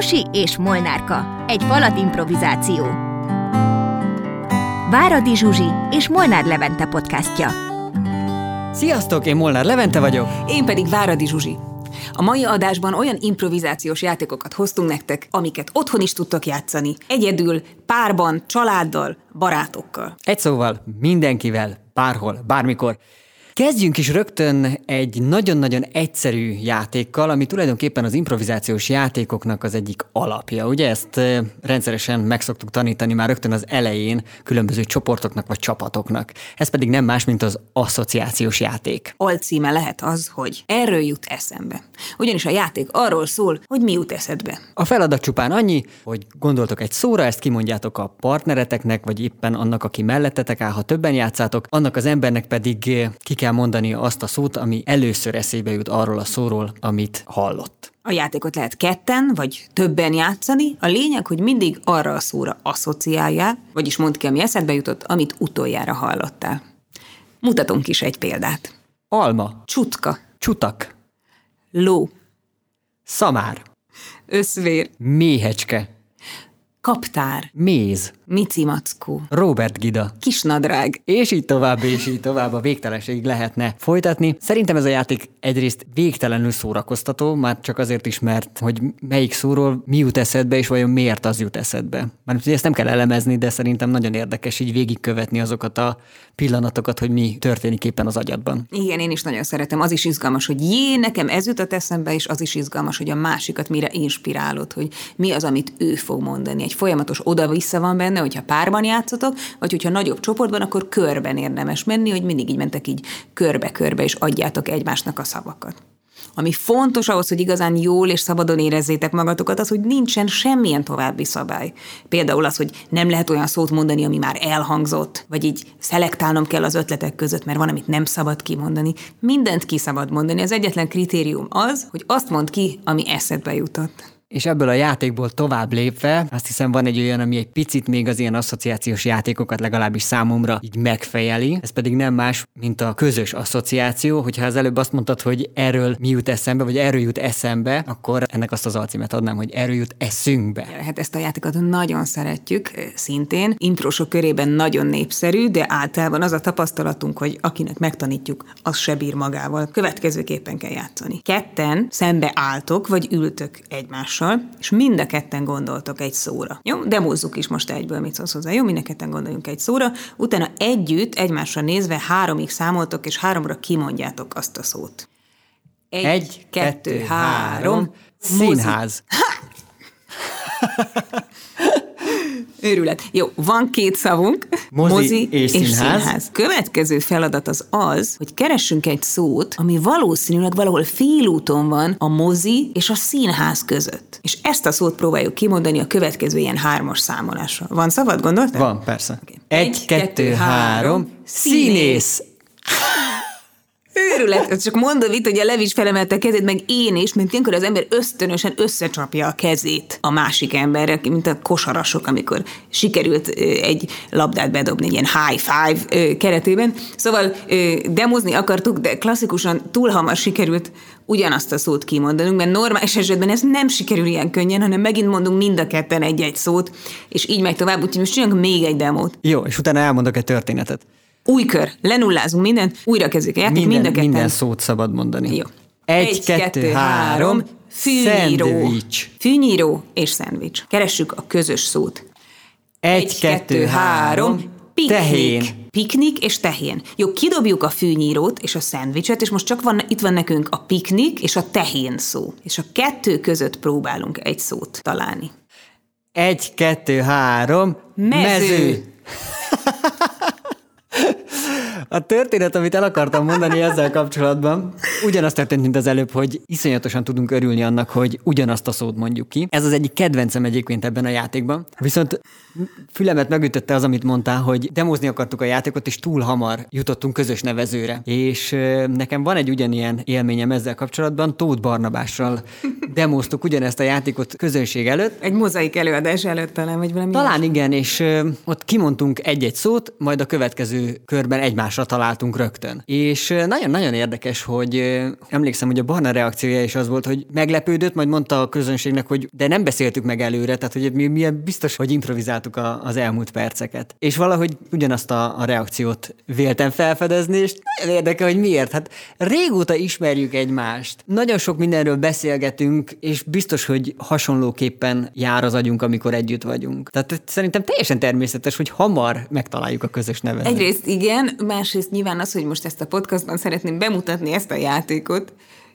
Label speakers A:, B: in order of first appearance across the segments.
A: Zsósi és Molnárka. Egy falat improvizáció. Váradi Zsuzsi és Molnár Levente podcastja.
B: Sziasztok, én Molnár Levente vagyok.
C: Én pedig Váradi Zsuzsi. A mai adásban olyan improvizációs játékokat hoztunk nektek, amiket otthon is tudtok játszani, egyedül, párban, családdal, barátokkal.
B: Egy szóval mindenkivel, bárhol, bármikor. Kezdjünk is rögtön egy nagyon-nagyon egyszerű játékkal, ami tulajdonképpen az improvizációs játékoknak az egyik alapja. Ugye ezt rendszeresen meg szoktuk tanítani már rögtön az elején különböző csoportoknak vagy csapatoknak. Ez pedig nem más, mint az asszociációs játék.
C: Alcíme lehet az, hogy erről jut eszembe. Ugyanis a játék arról szól, hogy mi jut eszedbe.
B: A feladat csupán annyi, hogy gondoltok egy szóra, ezt kimondjátok a partnereteknek, vagy éppen annak, aki mellettetek áll, ha többen játszátok, annak az embernek pedig ki kell mondani azt a szót, ami először eszébe jut arról a szóról, amit hallott.
C: A játékot lehet ketten vagy többen játszani, a lényeg, hogy mindig arra a szóra asszociáljál, vagyis mondd ki, ami eszedbe jutott, amit utoljára hallottál. Mutatunk is egy példát.
B: Alma,
C: Csutka,
B: csutak,
C: ló,
B: szamár,
C: összvér,
B: méhecske,
C: kaptár,
B: méz,
C: micimackó,
B: Robert Gida.
C: kisnadrág.
B: És így tovább, és így tovább a végtelenségig lehetne folytatni. Szerintem ez a játék egyrészt végtelenül szórakoztató, már csak azért is, mert hogy melyik szóról mi jut eszedbe, és vajon miért az jut eszedbe. Mert ezt nem kell elemezni, de szerintem nagyon érdekes így végigkövetni azokat a pillanatokat, hogy mi történik éppen az agyadban.
C: Igen, én is nagyon szeretem. Az is izgalmas, hogy jé, nekem ez jutott eszembe, és az is izgalmas, hogy a másikat mire inspirálod, hogy mi az, amit ő fog mondani. Egy folyamatos oda-vissza van benne, hogyha párban játszotok, vagy hogyha nagyobb csoportban, akkor körben érdemes menni, hogy mindig így mentek így körbe-körbe, és adjátok egymásnak a szavakat. Ami fontos ahhoz, hogy igazán jól és szabadon érezzétek magatokat, az, hogy nincsen semmilyen további szabály. Például az, hogy nem lehet olyan szót mondani, ami már elhangzott, vagy így szelektálnom kell az ötletek között, mert van, amit nem szabad kimondani. Mindent ki szabad mondani. Az egyetlen kritérium az, hogy azt mond ki, ami eszedbe jutott.
B: És ebből a játékból tovább lépve, azt hiszem van egy olyan, ami egy picit még az ilyen asszociációs játékokat legalábbis számomra így megfejeli. Ez pedig nem más, mint a közös asszociáció. Hogyha az előbb azt mondtad, hogy erről mi jut eszembe, vagy erről jut eszembe, akkor ennek azt az alcímet adnám, hogy erről jut eszünkbe.
C: Hát ezt a játékot nagyon szeretjük, szintén. Intrósok körében nagyon népszerű, de általában az a tapasztalatunk, hogy akinek megtanítjuk, az se bír magával. Következőképpen kell játszani. Ketten szembe álltok, vagy ültök egymással, és mind a ketten gondoltok egy szóra. Jó, demózzuk is most egyből, mit szólsz hozzá. Jó, mind a ketten gondoljunk egy szóra, utána együtt, egymásra nézve háromig számoltok, és háromra kimondjátok azt a szót.
B: Egy, kettő, három, színház.
C: Őrület. Jó, van két szavunk,
B: Mozi és színház.
C: Következő feladat az az, hogy keressünk egy szót, ami valószínűleg valahol félúton van a mozi és a színház között. És ezt a szót próbáljuk kimondani a következő ilyen hármas számolásra. Van szabad, gondoltál?
B: Van, persze. Egy, kettő, három, színész.
C: Őrület, csak mondom itt, hogy a Levis felemelte a kezét, meg én is, mint ilyenkor az ember ösztönösen összecsapja a kezét a másik emberre, mint a kosarasok, amikor sikerült egy labdát bedobni egy ilyen high five keretében. Szóval demozni akartuk, de klasszikusan túl hamar sikerült ugyanazt a szót kimondanunk, mert normális esetben ez nem sikerül ilyen könnyen, hanem megint mondunk mind a ketten egy-egy szót, és így megy tovább, úgyhogy most csináljunk még egy demót.
B: Jó, és utána elmondok egy történetet.
C: Új kör, lenullázunk mindent, újra kezdjük a játék,
B: Minden,
C: mind a ketten.
B: minden szót szabad mondani.
C: Jó.
B: Egy, kettő, három,
C: fűnyíró.
B: szendvics.
C: Fűnyíró és szendvics. Keressük a közös szót.
B: Egy, kettő, három,
C: piknik.
B: tehén.
C: Piknik és tehén. Jó, kidobjuk a fűnyírót és a szendvicset, és most csak van, itt van nekünk a piknik és a tehén szó. És a kettő között próbálunk egy szót találni.
B: Egy, kettő, három,
C: Mező.
B: mező. A történet, amit el akartam mondani ezzel kapcsolatban, ugyanaz történt, mint az előbb, hogy iszonyatosan tudunk örülni annak, hogy ugyanazt a szót mondjuk ki. Ez az egyik kedvencem egyébként ebben a játékban. Viszont fülemet megütötte az, amit mondtál, hogy demozni akartuk a játékot, és túl hamar jutottunk közös nevezőre. És nekem van egy ugyanilyen élményem ezzel kapcsolatban, Tóth Barnabással demoztuk ugyanezt a játékot közönség előtt,
C: Egy mozaik előadás előtt talán, vagy valami
B: talán igen, és ott kimondtunk egy-egy szót, majd a következő körben egymásra egymásra találtunk rögtön. És nagyon-nagyon érdekes, hogy emlékszem, hogy a Barna reakciója is az volt, hogy meglepődött, majd mondta a közönségnek, hogy de nem beszéltük meg előre, tehát hogy mi milyen biztos, hogy improvizáltuk a, az elmúlt perceket. És valahogy ugyanazt a, a reakciót véltem felfedezni, és nagyon érdekel, hogy miért. Hát régóta ismerjük egymást, nagyon sok mindenről beszélgetünk, és biztos, hogy hasonlóképpen jár az agyunk, amikor együtt vagyunk. Tehát szerintem teljesen természetes, hogy hamar megtaláljuk a közös nevet.
C: Egyrészt igen, másrészt nyilván az, hogy most ezt a podcastban szeretném bemutatni ezt a játékot,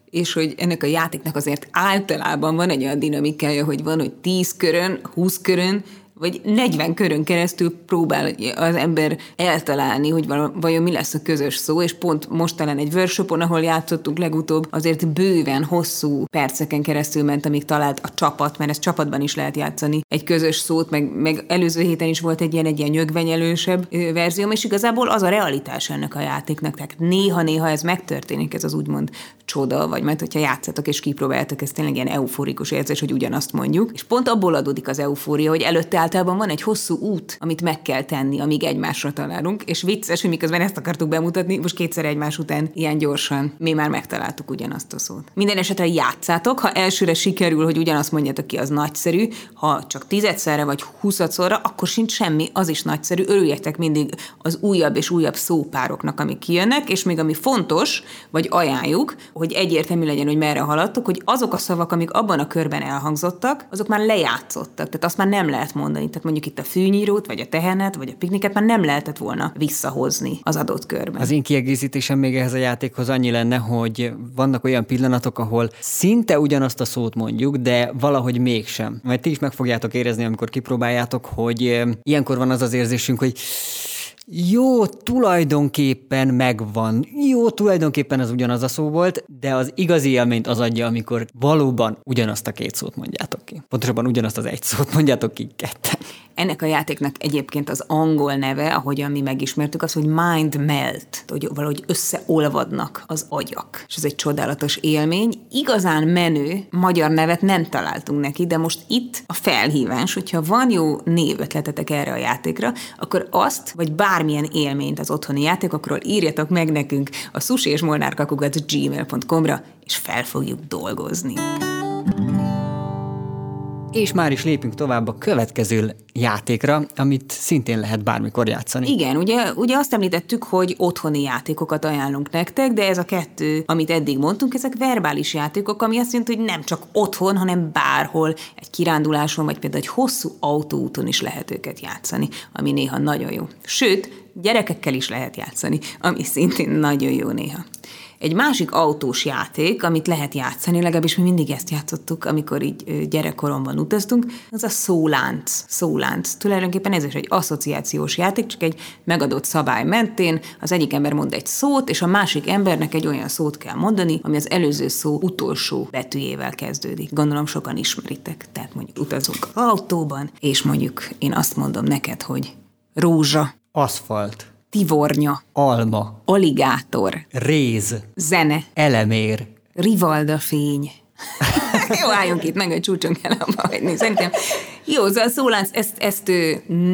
C: és hogy ennek a játéknak azért általában van egy olyan dinamikája, hogy van, hogy 10 körön, 20 körön vagy 40 körön keresztül próbál az ember eltalálni, hogy vajon mi lesz a közös szó, és pont most talán egy workshopon, ahol játszottunk legutóbb, azért bőven hosszú perceken keresztül ment, amíg talált a csapat, mert ezt csapatban is lehet játszani, egy közös szót, meg, meg előző héten is volt egy ilyen, egy ilyen nyögvenyelősebb verzió, és igazából az a realitás ennek a játéknak, tehát néha-néha ez megtörténik, ez az úgymond csoda, vagy mert hogyha játszatok és kipróbáltak, ez tényleg ilyen euforikus érzés, hogy ugyanazt mondjuk, és pont abból adódik az eufória, hogy előtte általában van egy hosszú út, amit meg kell tenni, amíg egymásra találunk, és vicces, hogy miközben ezt akartuk bemutatni, most kétszer egymás után ilyen gyorsan mi már megtaláltuk ugyanazt a szót. Minden esetre játszátok, ha elsőre sikerül, hogy ugyanazt mondjátok ki, az nagyszerű, ha csak tizedszerre vagy huszadszorra, akkor sincs semmi, az is nagyszerű, örüljetek mindig az újabb és újabb szópároknak, amik kijönnek, és még ami fontos, vagy ajánljuk, hogy egyértelmű legyen, hogy merre haladtok, hogy azok a szavak, amik abban a körben elhangzottak, azok már lejátszottak, tehát azt már nem lehet mondani mondani. Tehát mondjuk itt a fűnyírót, vagy a tehenet, vagy a pikniket már nem lehetett volna visszahozni az adott körben.
B: Az én kiegészítésem még ehhez a játékhoz annyi lenne, hogy vannak olyan pillanatok, ahol szinte ugyanazt a szót mondjuk, de valahogy mégsem. Majd ti is meg fogjátok érezni, amikor kipróbáljátok, hogy ilyenkor van az az érzésünk, hogy jó, tulajdonképpen megvan. Jó, tulajdonképpen az ugyanaz a szó volt, de az igazi élményt az adja, amikor valóban ugyanazt a két szót mondjátok ki. Pontosabban ugyanazt az egy szót mondjátok ki ketten.
C: Ennek a játéknak egyébként az angol neve, ahogyan mi megismertük, az, hogy mind melt, hogy valahogy összeolvadnak az agyak. És ez egy csodálatos élmény. Igazán menő magyar nevet nem találtunk neki, de most itt a felhívás, hogyha van jó névötletetek erre a játékra, akkor azt, vagy bármilyen élményt az otthoni játékokról írjatok meg nekünk a sushi és molnárkakukat gmail.com-ra, és fel fogjuk dolgozni.
B: És már is lépünk tovább a következő játékra, amit szintén lehet bármikor játszani.
C: Igen, ugye, ugye azt említettük, hogy otthoni játékokat ajánlunk nektek, de ez a kettő, amit eddig mondtunk, ezek verbális játékok, ami azt jelenti, hogy nem csak otthon, hanem bárhol, egy kiránduláson, vagy például egy hosszú autóúton is lehet őket játszani, ami néha nagyon jó. Sőt, gyerekekkel is lehet játszani, ami szintén nagyon jó néha. Egy másik autós játék, amit lehet játszani, legalábbis mi mindig ezt játszottuk, amikor így gyerekkoromban utaztunk, az a szólánc. Szólánc. Tulajdonképpen ez is egy asszociációs játék, csak egy megadott szabály mentén az egyik ember mond egy szót, és a másik embernek egy olyan szót kell mondani, ami az előző szó utolsó betűjével kezdődik. Gondolom sokan ismeritek. Tehát mondjuk utazunk autóban, és mondjuk én azt mondom neked, hogy rózsa.
B: Aszfalt
C: tivornya,
B: alma,
C: aligátor,
B: réz,
C: zene,
B: elemér,
C: rivalda fény. Jó, álljunk itt, meg a csúcson kell abba hagyni. Szerintem jó, az a szólánc, ezt, ezt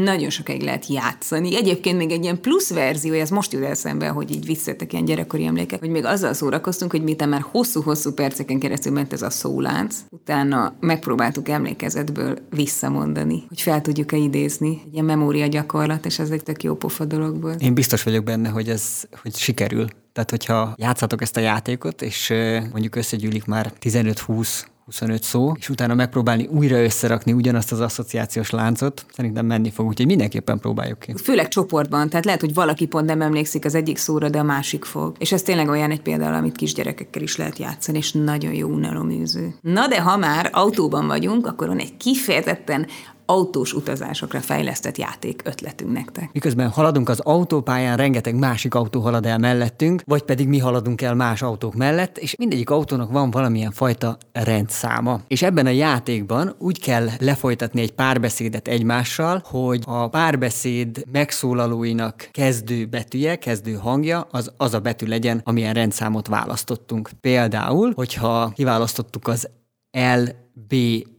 C: nagyon sokáig lehet játszani. Egyébként még egy ilyen plusz verzió, ez most jut eszembe, hogy így visszatek ilyen gyerekkori emlékek, hogy még azzal szórakoztunk, hogy miután már hosszú-hosszú perceken keresztül ment ez a szólánc, utána megpróbáltuk emlékezetből visszamondani, hogy fel tudjuk-e idézni. Egy ilyen memória gyakorlat, és ez egy tök jó pofa dolog volt.
B: Én biztos vagyok benne, hogy ez hogy sikerül. Tehát, hogyha játszatok ezt a játékot, és mondjuk összegyűlik már 15-20 25 szó, és utána megpróbálni újra összerakni ugyanazt az asszociációs láncot, szerintem menni fog, úgyhogy mindenképpen próbáljuk ki.
C: Főleg csoportban, tehát lehet, hogy valaki pont nem emlékszik az egyik szóra, de a másik fog. És ez tényleg olyan egy példa, amit kisgyerekekkel is lehet játszani, és nagyon jó unaloműző. Na de ha már autóban vagyunk, akkor van egy kifejezetten autós utazásokra fejlesztett játék ötletünk nektek.
B: Miközben haladunk az autópályán, rengeteg másik autó halad el mellettünk, vagy pedig mi haladunk el más autók mellett, és mindegyik autónak van valamilyen fajta rendszáma. És ebben a játékban úgy kell lefolytatni egy párbeszédet egymással, hogy a párbeszéd megszólalóinak kezdő betűje, kezdő hangja, az az a betű legyen, amilyen rendszámot választottunk. Például, hogyha kiválasztottuk az L, B,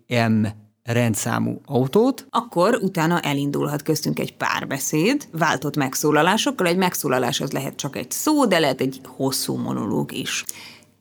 B: M rendszámú autót,
C: Akkor utána elindulhat köztünk egy párbeszéd, váltott megszólalásokkal. Egy megszólalás az lehet csak egy szó, de lehet egy hosszú monológ is.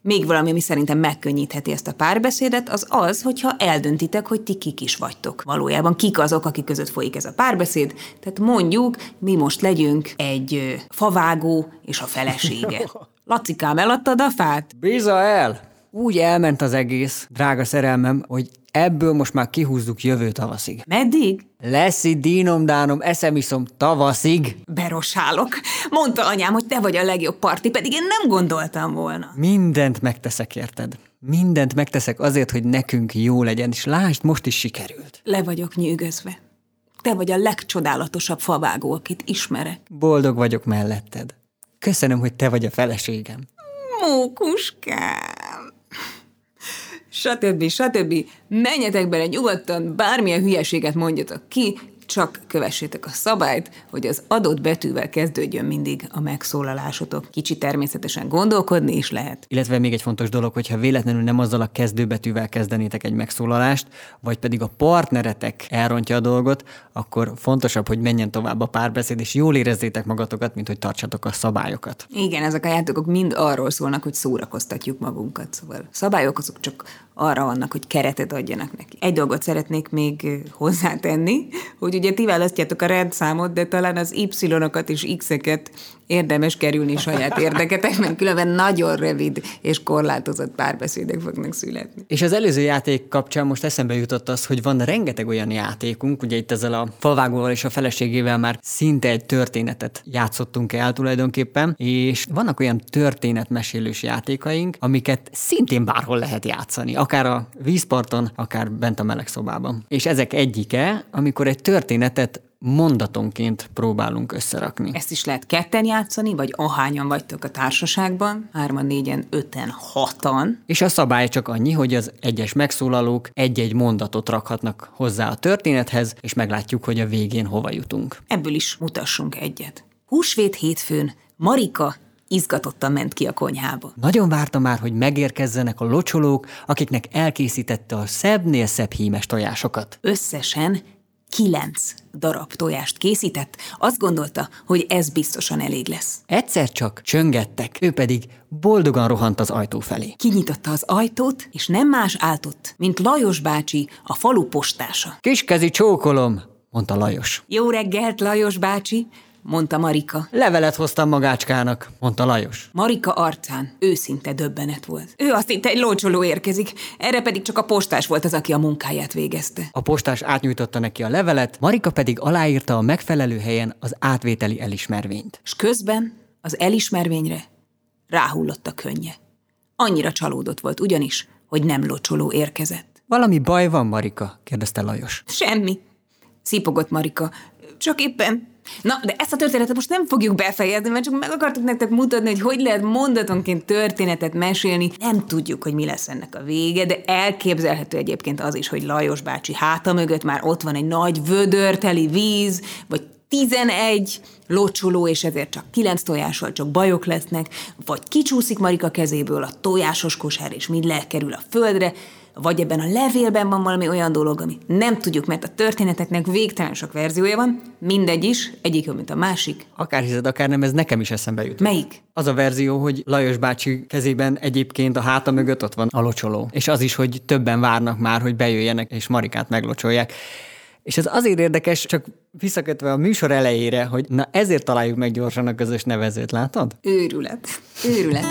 C: Még valami, ami szerintem megkönnyítheti ezt a párbeszédet, az az, hogyha eldöntitek, hogy ti kik is vagytok. Valójában kik azok, akik között folyik ez a párbeszéd. Tehát mondjuk, mi most legyünk egy favágó és a felesége. Lacikám, eladtad a fát?
B: Biza el! Úgy elment az egész, drága szerelmem, hogy ebből most már kihúzzuk jövő tavaszig.
C: Meddig?
B: Lesz itt dínom, dánom, eszem iszom tavaszig.
C: Berosálok. Mondta anyám, hogy te vagy a legjobb parti, pedig én nem gondoltam volna.
B: Mindent megteszek, érted? Mindent megteszek azért, hogy nekünk jó legyen, és lásd, most is sikerült.
C: Le vagyok nyűgözve. Te vagy a legcsodálatosabb favágó, akit ismerek.
B: Boldog vagyok melletted. Köszönöm, hogy te vagy a feleségem.
C: Mókuskám. Stb. stb. Menjetek bele nyugodtan, bármilyen hülyeséget mondjatok ki, csak kövessétek a szabályt, hogy az adott betűvel kezdődjön mindig a megszólalásotok. Kicsi természetesen gondolkodni is lehet.
B: Illetve még egy fontos dolog, hogyha véletlenül nem azzal a kezdőbetűvel kezdenétek egy megszólalást, vagy pedig a partneretek elrontja a dolgot, akkor fontosabb, hogy menjen tovább a párbeszéd, és jól érezzétek magatokat, mint hogy tartsatok a szabályokat.
C: Igen, ezek a játékok mind arról szólnak, hogy szórakoztatjuk magunkat. Szóval szabályok azok csak arra vannak, hogy keretet adjanak neki. Egy dolgot szeretnék még hozzátenni, hogy ugye ti választjátok a rendszámot, de talán az Y-okat és X-eket érdemes kerülni saját érdeketeknek, különben nagyon rövid és korlátozott párbeszédek fognak születni.
B: És az előző játék kapcsán most eszembe jutott az, hogy van rengeteg olyan játékunk, ugye itt ezzel a falvágóval és a feleségével már szinte egy történetet játszottunk el tulajdonképpen, és vannak olyan történetmesélős játékaink, amiket szintén bárhol lehet játszani, akár a vízparton, akár bent a meleg szobában. És ezek egyike, amikor egy történetet mondatonként próbálunk összerakni.
C: Ezt is lehet ketten játszani, vagy ahányan vagytok a társaságban, hárman, négyen, öten, hatan.
B: És a szabály csak annyi, hogy az egyes megszólalók egy-egy mondatot rakhatnak hozzá a történethez, és meglátjuk, hogy a végén hova jutunk.
C: Ebből is mutassunk egyet. Húsvét hétfőn Marika izgatottan ment ki a konyhába.
B: Nagyon vártam már, hogy megérkezzenek a locsolók, akiknek elkészítette a szebbnél szebb hímes tojásokat.
C: Összesen kilenc darab tojást készített, azt gondolta, hogy ez biztosan elég lesz.
B: Egyszer csak csöngettek, ő pedig boldogan rohant az ajtó felé.
C: Kinyitotta az ajtót, és nem más áltott, mint Lajos bácsi, a falu postása.
B: Kiskezi csókolom, mondta Lajos.
C: Jó reggelt, Lajos bácsi, mondta Marika.
B: Levelet hoztam magácskának, mondta Lajos.
C: Marika arcán őszinte döbbenet volt. Ő azt hitte, egy lócsoló érkezik, erre pedig csak a postás volt az, aki a munkáját végezte.
B: A postás átnyújtotta neki a levelet, Marika pedig aláírta a megfelelő helyen az átvételi elismervényt.
C: És közben az elismervényre ráhullott a könnye. Annyira csalódott volt ugyanis, hogy nem locsoló érkezett.
B: Valami baj van, Marika? kérdezte Lajos.
C: Semmi. Szipogott Marika. Csak éppen... Na, de ezt a történetet most nem fogjuk befejezni, mert csak meg akartuk nektek mutatni, hogy hogy lehet mondatonként történetet mesélni. Nem tudjuk, hogy mi lesz ennek a vége, de elképzelhető egyébként az is, hogy Lajos bácsi háta mögött már ott van egy nagy vödörteli víz, vagy 11 locsoló, és ezért csak 9 tojással csak bajok lesznek, vagy kicsúszik Marika kezéből a tojásos kosár, és mind lekerül a földre, vagy ebben a levélben van valami olyan dolog, ami nem tudjuk, mert a történeteknek végtelen sok verziója van, mindegy is, egyik jobb, mint a másik.
B: Akár hiszed, akár nem, ez nekem is eszembe jut.
C: Melyik?
B: Az a verzió, hogy Lajos bácsi kezében egyébként a háta mögött ott van a locsoló. És az is, hogy többen várnak már, hogy bejöjjenek és Marikát meglocsolják. És ez azért érdekes, csak visszakötve a műsor elejére, hogy na ezért találjuk meg gyorsan a közös nevezőt, látod?
C: Őrület. Őrület.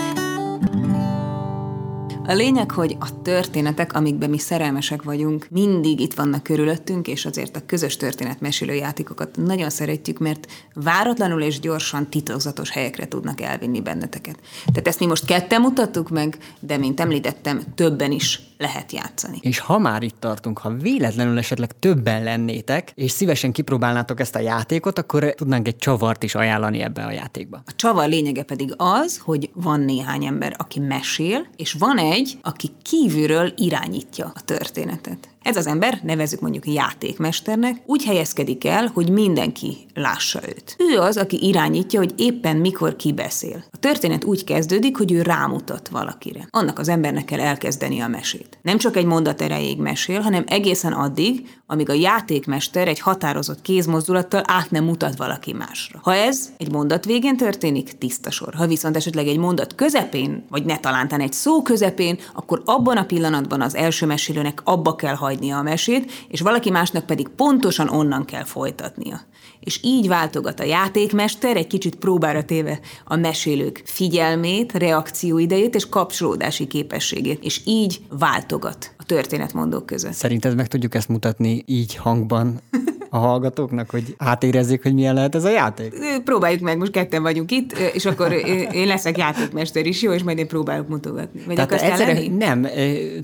C: A lényeg, hogy a történetek, amikben mi szerelmesek vagyunk, mindig itt vannak körülöttünk, és azért a közös történetmesélő játékokat nagyon szeretjük, mert váratlanul és gyorsan titokzatos helyekre tudnak elvinni benneteket. Tehát ezt mi most ketten mutattuk meg, de mint említettem, többen is lehet játszani.
B: És ha már itt tartunk, ha véletlenül esetleg többen lennétek, és szívesen kipróbálnátok ezt a játékot, akkor tudnánk egy csavart is ajánlani ebbe a játékba.
C: A csavar lényege pedig az, hogy van néhány ember, aki mesél, és van egy, aki kívülről irányítja a történetet. Ez az ember, nevezzük mondjuk játékmesternek, úgy helyezkedik el, hogy mindenki lássa őt. Ő az, aki irányítja, hogy éppen mikor ki beszél. A történet úgy kezdődik, hogy ő rámutat valakire. Annak az embernek kell elkezdeni a mesét. Nem csak egy mondat erejéig mesél, hanem egészen addig, amíg a játékmester egy határozott kézmozdulattal át nem mutat valaki másra. Ha ez egy mondat végén történik, tiszta sor. Ha viszont esetleg egy mondat közepén, vagy ne talántán egy szó közepén, akkor abban a pillanatban az első mesélőnek abba kell hagynia a mesét, és valaki másnak pedig pontosan onnan kell folytatnia. És így váltogat a játékmester, egy kicsit próbára téve a mesélők figyelmét, reakcióidejét és kapcsolódási képességét, és így váltogat a történetmondók között.
B: Szerinted meg tudjuk ezt mutatni így hangban a hallgatóknak, hogy átérezzék, hogy milyen lehet ez a játék?
C: Próbáljuk meg, most ketten vagyunk itt, és akkor én leszek játékmester is, jó, és majd én próbálok mutogatni. Vagy
B: Tehát egyszerre, nem,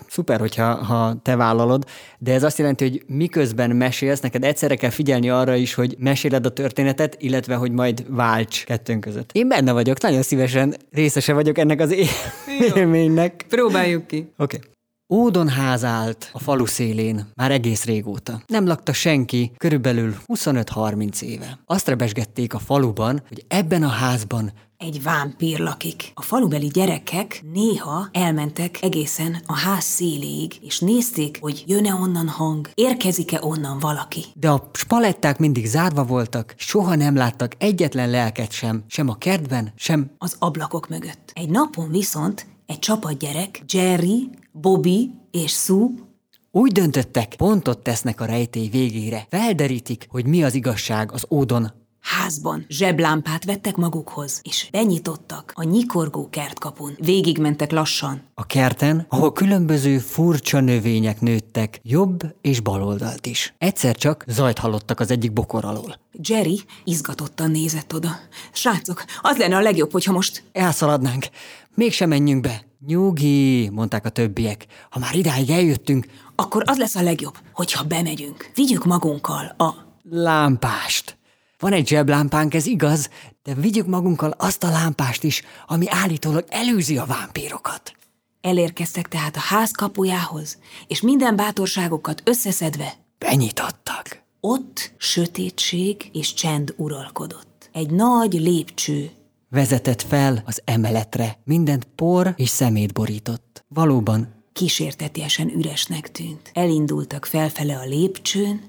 B: szuper, hogyha ha te vállalod, de ez azt jelenti, hogy miközben mesélsz, neked egyszerre kell figyelni arra is, hogy meséled a történetet, illetve hogy majd válts kettőnk között. Én benne vagyok, nagyon szívesen részese vagyok ennek az élménynek.
C: Próbáljuk ki.
B: Oké. Okay. Ódon ház állt a falu szélén, már egész régóta. Nem lakta senki, körülbelül 25-30 éve. Azt rebesgették a faluban, hogy ebben a házban
C: egy vámpír lakik. A falubeli gyerekek néha elmentek egészen a ház széléig, és nézték, hogy jön-e onnan hang, érkezik-e onnan valaki.
B: De a spaletták mindig zárva voltak, soha nem láttak egyetlen lelket sem, sem a kertben, sem
C: az ablakok mögött. Egy napon viszont egy csapat gyerek, Jerry, Bobby és Sue
B: úgy döntöttek, pontot tesznek a rejtély végére. Felderítik, hogy mi az igazság az ódon
C: házban. Zseblámpát vettek magukhoz, és benyitottak a nyikorgó kertkapun. Végigmentek lassan.
B: A kerten, ahol különböző furcsa növények nőttek, jobb és baloldalt is. Egyszer csak zajt hallottak az egyik bokor alól.
C: Jerry izgatottan nézett oda. Srácok, az lenne a legjobb, hogyha most...
B: Elszaladnánk. Mégsem menjünk be. Nyugi, mondták a többiek. Ha már idáig eljöttünk,
C: akkor az lesz a legjobb, hogyha bemegyünk. Vigyük magunkkal a...
B: Lámpást. Van egy zseblámpánk, ez igaz, de vigyük magunkkal azt a lámpást is, ami állítólag előzi a vámpírokat.
C: Elérkeztek tehát a ház kapujához, és minden bátorságokat összeszedve
B: benyitottak.
C: Ott sötétség és csend uralkodott. Egy nagy lépcső
B: vezetett fel az emeletre, mindent por és szemét borított. Valóban
C: kísértetiesen üresnek tűnt. Elindultak felfele a lépcsőn,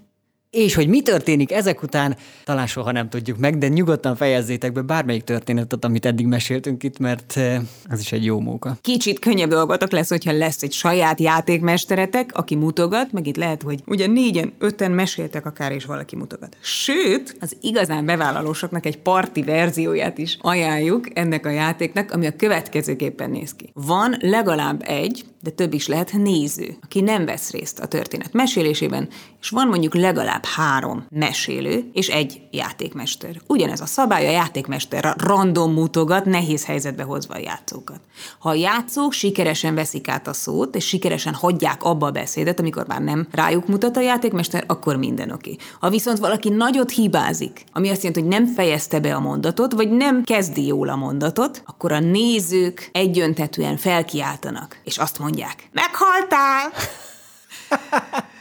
B: és hogy mi történik ezek után, talán soha nem tudjuk meg, de nyugodtan fejezzétek be bármelyik történetet, amit eddig meséltünk itt, mert eh, az is egy jó móka.
C: Kicsit könnyebb dolgotok lesz, hogyha lesz egy saját játékmesteretek, aki mutogat, meg itt lehet, hogy ugye négyen, öten meséltek akár, és valaki mutogat. Sőt, az igazán bevállalósoknak egy parti verzióját is ajánljuk ennek a játéknak, ami a következőképpen néz ki. Van legalább egy, de több is lehet néző, aki nem vesz részt a történet mesélésében, és van mondjuk legalább három mesélő és egy játékmester. Ugyanez a szabály, a játékmester random mutogat, nehéz helyzetbe hozva a játszókat. Ha a játszók sikeresen veszik át a szót, és sikeresen hagyják abba a beszédet, amikor már nem rájuk mutat a játékmester, akkor minden oké. Okay. Ha viszont valaki nagyot hibázik, ami azt jelenti, hogy nem fejezte be a mondatot, vagy nem kezdi jól a mondatot, akkor a nézők egyöntetően felkiáltanak, és azt mondják, meghaltál!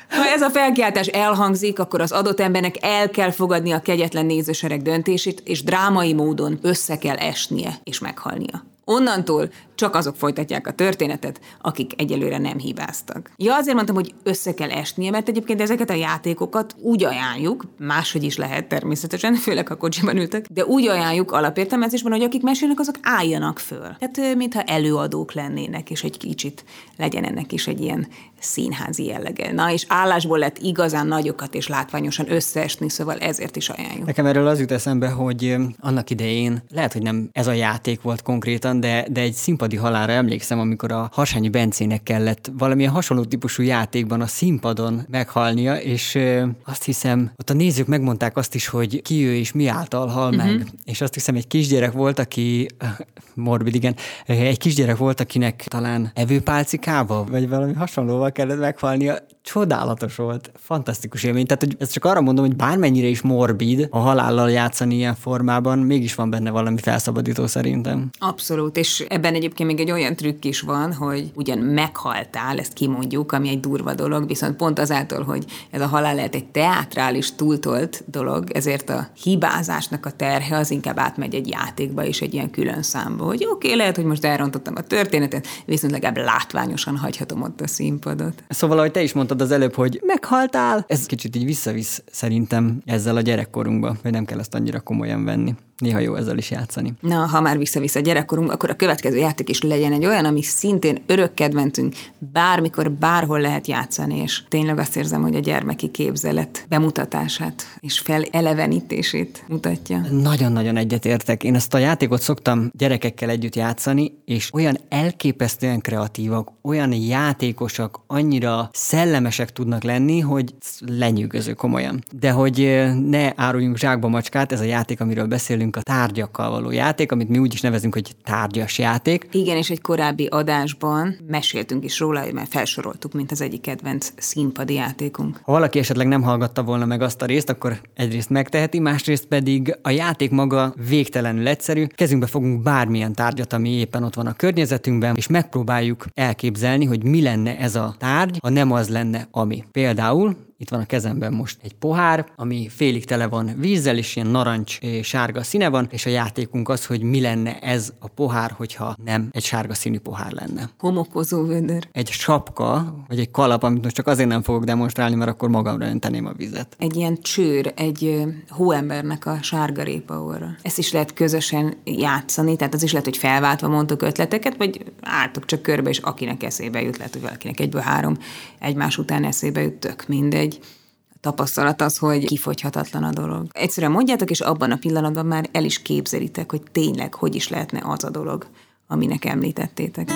C: Ha ez a felkiáltás elhangzik, akkor az adott embernek el kell fogadni a kegyetlen nézősereg döntését, és drámai módon össze kell esnie és meghalnia. Onnantól csak azok folytatják a történetet, akik egyelőre nem hibáztak. Ja, azért mondtam, hogy össze kell esnie, mert egyébként ezeket a játékokat úgy ajánljuk, máshogy is lehet természetesen, főleg ha kocsiban ültek, de úgy ajánljuk alapértelmezésben, hogy akik mesélnek, azok álljanak föl. Tehát, mintha előadók lennének, és egy kicsit legyen ennek is egy ilyen színházi jellege. Na, és állásból lett igazán nagyokat és látványosan összeesni, szóval ezért is ajánljuk.
B: Nekem erről az jut eszembe, hogy annak idején, lehet, hogy nem ez a játék volt konkrétan, de, de egy színpadi halálra emlékszem, amikor a Harsányi Bencének kellett valamilyen hasonló típusú játékban a színpadon meghalnia, és azt hiszem, ott a nézők megmondták azt is, hogy ki ő és mi által hal meg. Uh-huh. És azt hiszem, egy kisgyerek volt, aki, morbid, igen, egy kisgyerek volt, akinek talán evőpálcikával, vagy valami hasonlóval kellett meghalnia csodálatos volt, fantasztikus élmény. Tehát, hogy ezt csak arra mondom, hogy bármennyire is morbid a halállal játszani ilyen formában, mégis van benne valami felszabadító szerintem.
C: Abszolút, és ebben egyébként még egy olyan trükk is van, hogy ugyan meghaltál, ezt kimondjuk, ami egy durva dolog, viszont pont azáltal, hogy ez a halál lehet egy teátrális, túltolt dolog, ezért a hibázásnak a terhe az inkább átmegy egy játékba és egy ilyen külön számba, hogy oké, okay, lehet, hogy most elrontottam a történetet, viszont legalább látványosan hagyhatom ott a színpadot.
B: Szóval, ahogy te is mondtad az előbb, hogy meghaltál, ez kicsit így visszavisz szerintem ezzel a gyerekkorunkba, hogy nem kell ezt annyira komolyan venni néha jó ezzel is játszani.
C: Na, ha már vissza-vissza gyerekkorunk, akkor a következő játék is legyen egy olyan, ami szintén örök kedvencünk, bármikor, bárhol lehet játszani, és tényleg azt érzem, hogy a gyermeki képzelet bemutatását és felelevenítését mutatja.
B: Nagyon-nagyon egyetértek. Én ezt a játékot szoktam gyerekekkel együtt játszani, és olyan elképesztően kreatívak, olyan játékosak, annyira szellemesek tudnak lenni, hogy lenyűgöző komolyan. De hogy eh, ne áruljunk zsákba macskát, ez a játék, amiről beszélünk, beszélünk a tárgyakkal való játék, amit mi úgy is nevezünk, hogy tárgyas játék.
C: Igen, és egy korábbi adásban meséltünk is róla, mert felsoroltuk, mint az egyik kedvenc színpadi játékunk.
B: Ha valaki esetleg nem hallgatta volna meg azt a részt, akkor egyrészt megteheti, másrészt pedig a játék maga végtelenül egyszerű. Kezünkbe fogunk bármilyen tárgyat, ami éppen ott van a környezetünkben, és megpróbáljuk elképzelni, hogy mi lenne ez a tárgy, ha nem az lenne, ami. Például itt van a kezemben most egy pohár, ami félig tele van vízzel, és ilyen narancs sárga színe van, és a játékunk az, hogy mi lenne ez a pohár, hogyha nem egy sárga színű pohár lenne.
C: Homokozó vödör.
B: Egy sapka, vagy egy kalap, amit most csak azért nem fogok demonstrálni, mert akkor magamra önteném a vizet.
C: Egy ilyen csőr, egy hóembernek a sárga répa orra. Ezt is lehet közösen játszani, tehát az is lehet, hogy felváltva mondtok ötleteket, vagy álltok csak körbe, és akinek eszébe jut, lehet, hogy valakinek egyből három egymás után eszébe jut, tök mindegy egy tapasztalat az, hogy kifogyhatatlan a dolog. Egyszerűen mondjátok, és abban a pillanatban már el is képzelitek, hogy tényleg hogy is lehetne az a dolog, aminek említettétek.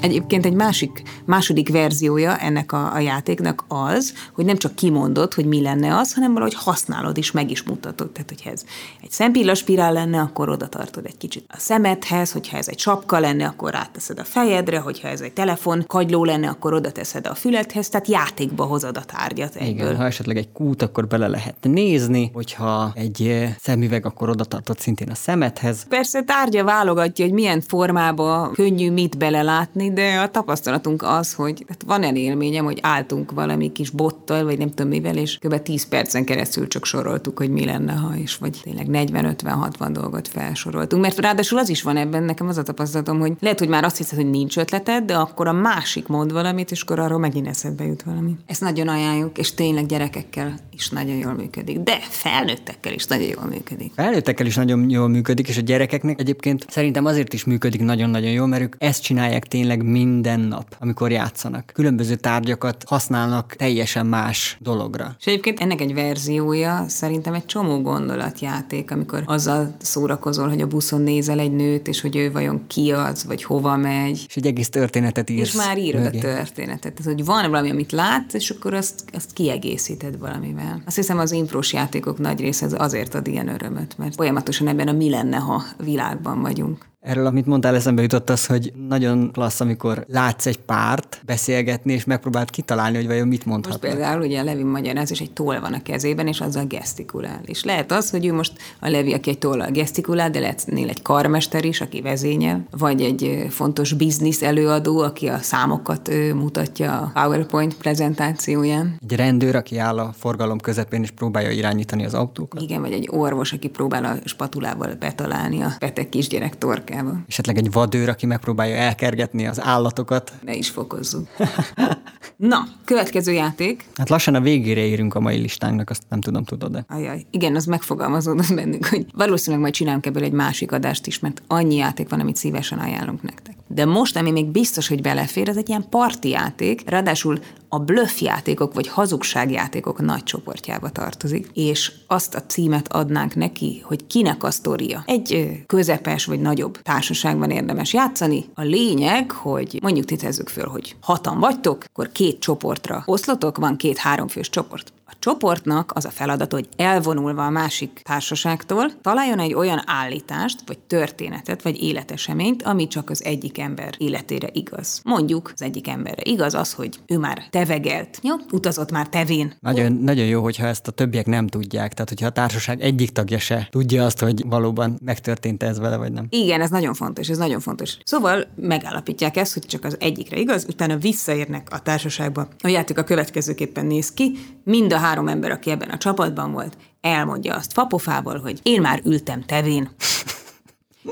C: Egyébként egy másik, második verziója ennek a, a játéknak az, hogy nem csak kimondod, hogy mi lenne az, hanem valahogy használod és meg is mutatod. Tehát, hogyha ez egy szempillaspirál lenne, akkor oda tartod egy kicsit a szemedhez, hogyha ez egy sapka lenne, akkor ráteszed a fejedre, hogyha ez egy telefon kagyló lenne, akkor oda teszed a füledhez, tehát játékba hozod a tárgyat egyből.
B: Igen, ha esetleg egy kút, akkor bele lehet nézni, hogyha egy szemüveg, akkor oda tartod szintén a szemedhez.
C: Persze tárgya válogatja, hogy milyen formába könnyű mit belelátni, de a tapasztalatunk az, hogy hát van el élményem, hogy álltunk valami kis bottal, vagy nem tudom mivel, és kb. 10 percen keresztül csak soroltuk, hogy mi lenne, ha is, vagy tényleg 40-50-60 dolgot felsoroltunk. Mert ráadásul az is van ebben, nekem az a tapasztalatom, hogy lehet, hogy már azt hiszed, hogy nincs ötleted, de akkor a másik mond valamit, és akkor arról megint eszedbe jut valami. Ezt nagyon ajánljuk, és tényleg gyerekekkel is nagyon jól működik, de felnőttekkel is nagyon jól működik.
B: Felnőttekkel is nagyon jól működik, és a gyerekeknek egyébként szerintem azért is működik nagyon-nagyon jól, mert ők ezt csinálják tényleg tényleg minden nap, amikor játszanak. Különböző tárgyakat használnak teljesen más dologra.
C: És egyébként ennek egy verziója szerintem egy csomó gondolatjáték, amikor azzal szórakozol, hogy a buszon nézel egy nőt, és hogy ő vajon ki az, vagy hova megy.
B: És egy egész történetet írsz.
C: És már írod mögé. a történetet. Tehát, hogy van valami, amit látsz, és akkor azt, azt kiegészíted valamivel. Azt hiszem az imprós játékok nagy része azért ad ilyen örömöt, mert folyamatosan ebben a mi lenne, ha világban vagyunk.
B: Erről, amit mondtál, eszembe jutott az, hogy nagyon klassz, amikor látsz egy párt beszélgetni, és megpróbált kitalálni, hogy vajon mit mondhat.
C: Most például ugye a Levi magyaráz, és egy toll van a kezében, és azzal gesztikulál. És lehet az, hogy ő most a Levi, aki egy tollal gesztikulál, de lehetnél egy karmester is, aki vezényel, vagy egy fontos biznisz előadó, aki a számokat mutatja a PowerPoint prezentációján.
B: Egy rendőr, aki áll a forgalom közepén, és próbálja irányítani az autókat.
C: Igen, vagy egy orvos, aki próbál a spatulával betalálni a beteg kisgyerek torkát
B: Amerikában. Esetleg egy vadőr, aki megpróbálja elkergetni az állatokat.
C: Ne is fokozzuk. Na, következő játék.
B: Hát lassan a végére érünk a mai listánknak, azt nem tudom, tudod-e?
C: Ajaj, igen, az megfogalmazódott bennünk, hogy valószínűleg majd csinálunk ebből egy másik adást is, mert annyi játék van, amit szívesen ajánlunk nektek. De most, ami még biztos, hogy belefér, ez egy ilyen parti játék, ráadásul a bluff játékok vagy hazugságjátékok nagy csoportjába tartozik, és azt a címet adnánk neki, hogy kinek a sztoria. Egy közepes vagy nagyobb társaságban érdemes játszani. A lényeg, hogy mondjuk tételezzük föl, hogy hatan vagytok, akkor két csoportra oszlotok, van két háromfős csoport. A csoportnak az a feladat, hogy elvonulva a másik társaságtól találjon egy olyan állítást, vagy történetet, vagy életeseményt, ami csak az egyik ember életére igaz. Mondjuk az egyik emberre igaz az, hogy ő már tevegelt, jó? utazott már tevén.
B: Nagyon, nagyon jó, hogyha ezt a többiek nem tudják. Tehát, hogyha a társaság egyik tagja se tudja azt, hogy valóban megtörtént ez vele, vagy nem.
C: Igen, ez nagyon fontos, ez nagyon fontos. Szóval megállapítják ezt, hogy csak az egyikre igaz, utána visszaérnek a társaságba. A játék a következőképpen néz ki, mind a három ember, aki ebben a csapatban volt, elmondja azt fapofából, hogy én már ültem tevén.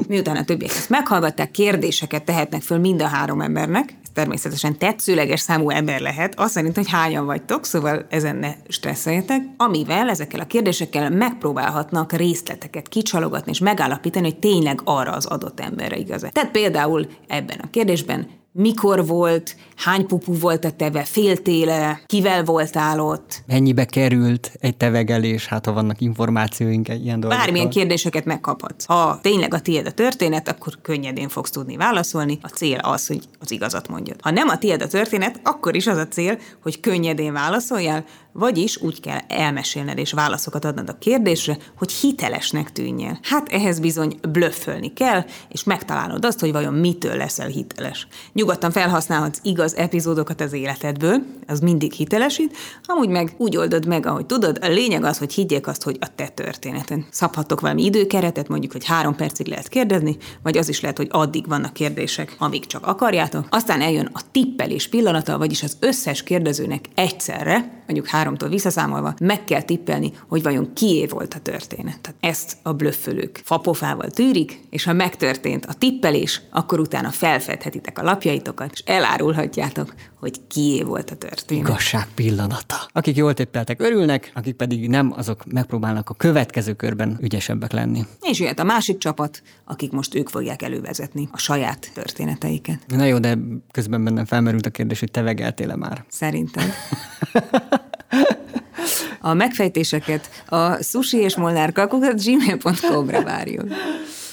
C: Miután a többiek ezt meghallgatták, kérdéseket tehetnek föl mind a három embernek, ez természetesen tetszőleges számú ember lehet, azt szerint, hogy hányan vagytok, szóval ezen ne stresszeljetek, amivel ezekkel a kérdésekkel megpróbálhatnak részleteket kicsalogatni és megállapítani, hogy tényleg arra az adott emberre igaz. Tehát például ebben a kérdésben mikor volt, hány pupu volt a teve, féltéle, kivel voltál ott.
B: Mennyibe került egy tevegelés, hát ha vannak információink egy ilyen dolgokról.
C: Bármilyen kérdéseket megkaphatsz. Ha tényleg a tiéd a történet, akkor könnyedén fogsz tudni válaszolni. A cél az, hogy az igazat mondjad. Ha nem a tiéd a történet, akkor is az a cél, hogy könnyedén válaszoljál, vagyis úgy kell elmesélned és válaszokat adnod a kérdésre, hogy hitelesnek tűnjél. Hát ehhez bizony blöffölni kell, és megtalálod azt, hogy vajon mitől leszel hiteles. Nyugodtan felhasználhatsz igaz epizódokat az életedből, az mindig hitelesít, amúgy meg úgy oldod meg, ahogy tudod, a lényeg az, hogy higgyék azt, hogy a te történeten. Szabhatok valami időkeretet, mondjuk, hogy három percig lehet kérdezni, vagy az is lehet, hogy addig vannak kérdések, amíg csak akarjátok. Aztán eljön a tippelés pillanata, vagyis az összes kérdezőnek egyszerre, mondjuk háromtól visszaszámolva, meg kell tippelni, hogy vajon kié volt a történet. Tehát ezt a blöffölők fapofával tűrik, és ha megtörtént a tippelés, akkor utána felfedhetitek a lapjaitokat, és elárulhatjátok, hogy kié volt a történet.
B: Igazság pillanata. Akik jól tippeltek, örülnek, akik pedig nem, azok megpróbálnak a következő körben ügyesebbek lenni.
C: És jöhet a másik csapat, akik most ők fogják elővezetni a saját történeteiket.
B: Na jó, de közben bennem felmerült a kérdés, hogy te vegeltél-e már?
C: Szerintem. A megfejtéseket a sushi és molnár gmail.com-ra várjuk.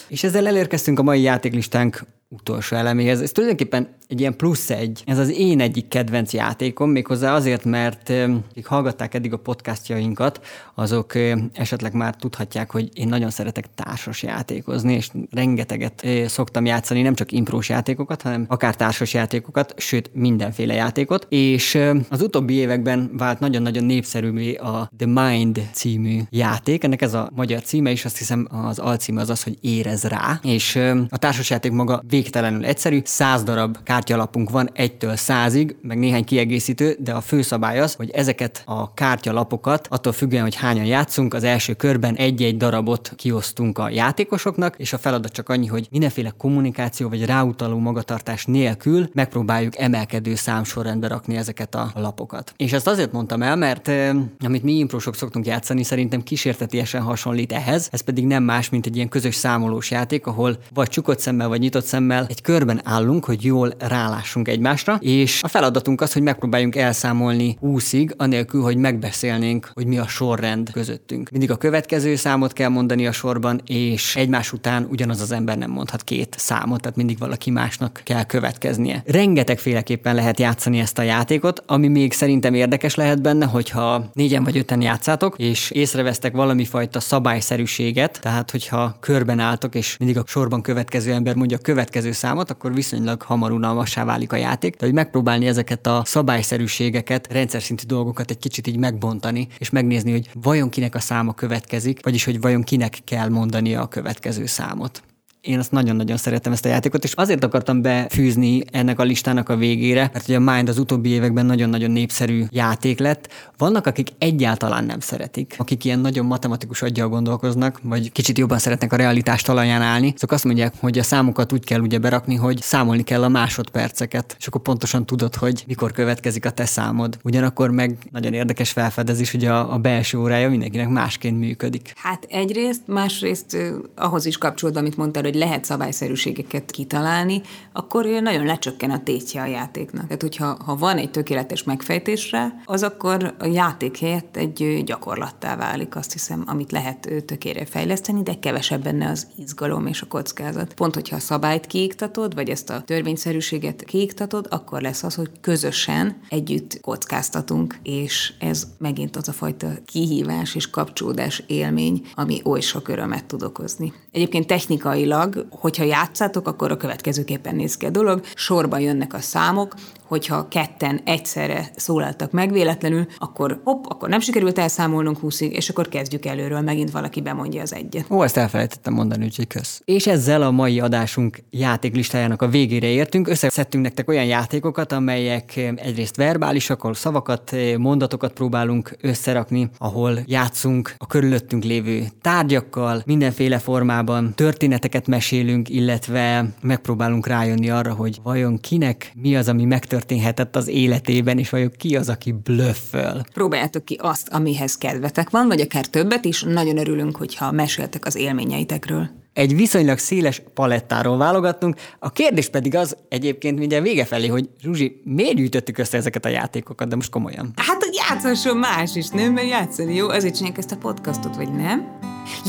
B: És ezzel elérkeztünk a mai játéklistánk utolsó eleméhez. Ez tulajdonképpen egy ilyen plusz egy. Ez az én egyik kedvenc játékom, méghozzá azért, mert akik hallgatták eddig a podcastjainkat, azok esetleg már tudhatják, hogy én nagyon szeretek társas játékozni, és rengeteget szoktam játszani, nem csak imprós játékokat, hanem akár társas játékokat, sőt mindenféle játékot. És az utóbbi években vált nagyon-nagyon népszerűvé a The Mind című játék. Ennek ez a magyar címe, és azt hiszem az alcíme az az, hogy érez rá. És a társasjáték maga végtelenül egyszerű, száz darab kártyalapunk van egytől százig, meg néhány kiegészítő, de a fő szabály az, hogy ezeket a kártyalapokat, attól függően, hogy hányan játszunk, az első körben egy-egy darabot kiosztunk a játékosoknak, és a feladat csak annyi, hogy mindenféle kommunikáció vagy ráutaló magatartás nélkül megpróbáljuk emelkedő számsorrendbe rakni ezeket a lapokat. És ezt azért mondtam el, mert amit mi improsok szoktunk játszani, szerintem kísértetiesen hasonlít ehhez, ez pedig nem más, mint egy ilyen közös számolós játék, ahol vagy csukott szemmel, vagy nyitott szemmel egy körben állunk, hogy jól rálássunk egymásra, és a feladatunk az, hogy megpróbáljunk elszámolni 20-ig, anélkül, hogy megbeszélnénk, hogy mi a sorrend közöttünk. Mindig a következő számot kell mondani a sorban, és egymás után ugyanaz az ember nem mondhat két számot, tehát mindig valaki másnak kell következnie. Rengeteg féleképpen lehet játszani ezt a játékot, ami még szerintem érdekes lehet benne, hogyha négyen vagy öten játszátok, és észrevesztek valami fajta szabályszerűséget, tehát hogyha körben álltok, és mindig a sorban következő ember mondja a következő számot, akkor viszonylag hamar unalmassá válik a játék, de hogy megpróbálni ezeket a szabályszerűségeket, rendszer szintű dolgokat egy kicsit így megbontani, és megnézni, hogy vajon kinek a száma következik, vagyis hogy vajon kinek kell mondania a következő számot. Én azt nagyon-nagyon szeretem ezt a játékot, és azért akartam befűzni ennek a listának a végére, mert ugye a Mind az utóbbi években nagyon-nagyon népszerű játék lett. Vannak, akik egyáltalán nem szeretik, akik ilyen nagyon matematikus aggyal gondolkoznak, vagy kicsit jobban szeretnek a realitás talaján állni. Azok azt mondják, hogy a számokat úgy kell ugye berakni, hogy számolni kell a másodperceket, és akkor pontosan tudod, hogy mikor következik a te számod. Ugyanakkor meg nagyon érdekes felfedezés, hogy a, a belső órája mindenkinek másként működik.
C: Hát egyrészt, másrészt ahhoz is kapcsolódva, amit mondtál, hogy vagy lehet szabályszerűségeket kitalálni, akkor nagyon lecsökken a tétje a játéknak. Tehát, hogyha ha van egy tökéletes megfejtésre, az akkor a játék helyett egy gyakorlattá válik, azt hiszem, amit lehet tökére fejleszteni, de kevesebb benne az izgalom és a kockázat. Pont, hogyha a szabályt kiiktatod, vagy ezt a törvényszerűséget kiiktatod, akkor lesz az, hogy közösen együtt kockáztatunk, és ez megint az a fajta kihívás és kapcsolódás élmény, ami oly sok örömet tud okozni. Egyébként technikailag, hogyha játszátok, akkor a következőképpen néz ki a dolog. Sorban jönnek a számok, hogyha ketten egyszerre szólaltak meg véletlenül, akkor hopp, akkor nem sikerült elszámolnunk húszig, és akkor kezdjük előről, megint valaki bemondja az egyet.
B: Ó, ezt elfelejtettem mondani, úgyhogy kösz. És ezzel a mai adásunk játéklistájának a végére értünk. Összeszedtünk nektek olyan játékokat, amelyek egyrészt verbálisak, ahol szavakat, mondatokat próbálunk összerakni, ahol játszunk a körülöttünk lévő tárgyakkal, mindenféle formában történeteket mesélünk, illetve megpróbálunk rájönni arra, hogy vajon kinek mi az, ami megtörtént történhetett az életében, és vajon ki az, aki blöfföl.
C: Próbáljátok ki azt, amihez kedvetek van, vagy akár többet is. Nagyon örülünk, hogyha meséltek az élményeitekről.
B: Egy viszonylag széles palettáról válogattunk. A kérdés pedig az egyébként mindjárt vége felé, hogy Zsuzsi, miért gyűjtöttük össze ezeket a játékokat, de most komolyan?
C: Hát, hogy játszasson más is, nem? Mert játszani jó, azért csinálják ezt a podcastot, vagy nem?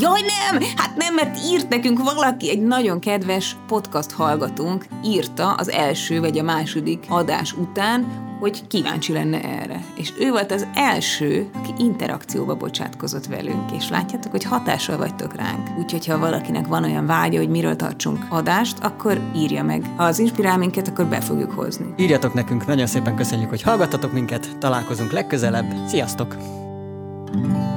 C: Jaj, nem! Hát nem, mert írt nekünk valaki, egy nagyon kedves podcast hallgatónk írta az első vagy a második adás után, hogy kíváncsi lenne erre. És ő volt az első, aki interakcióba bocsátkozott velünk, és látjátok, hogy hatással vagytok ránk. Úgyhogy ha valakinek van olyan vágya, hogy miről tartsunk adást, akkor írja meg. Ha az inspirál minket, akkor be fogjuk hozni.
B: Írjatok nekünk, nagyon szépen köszönjük, hogy hallgattatok minket, találkozunk legközelebb. Sziasztok! thank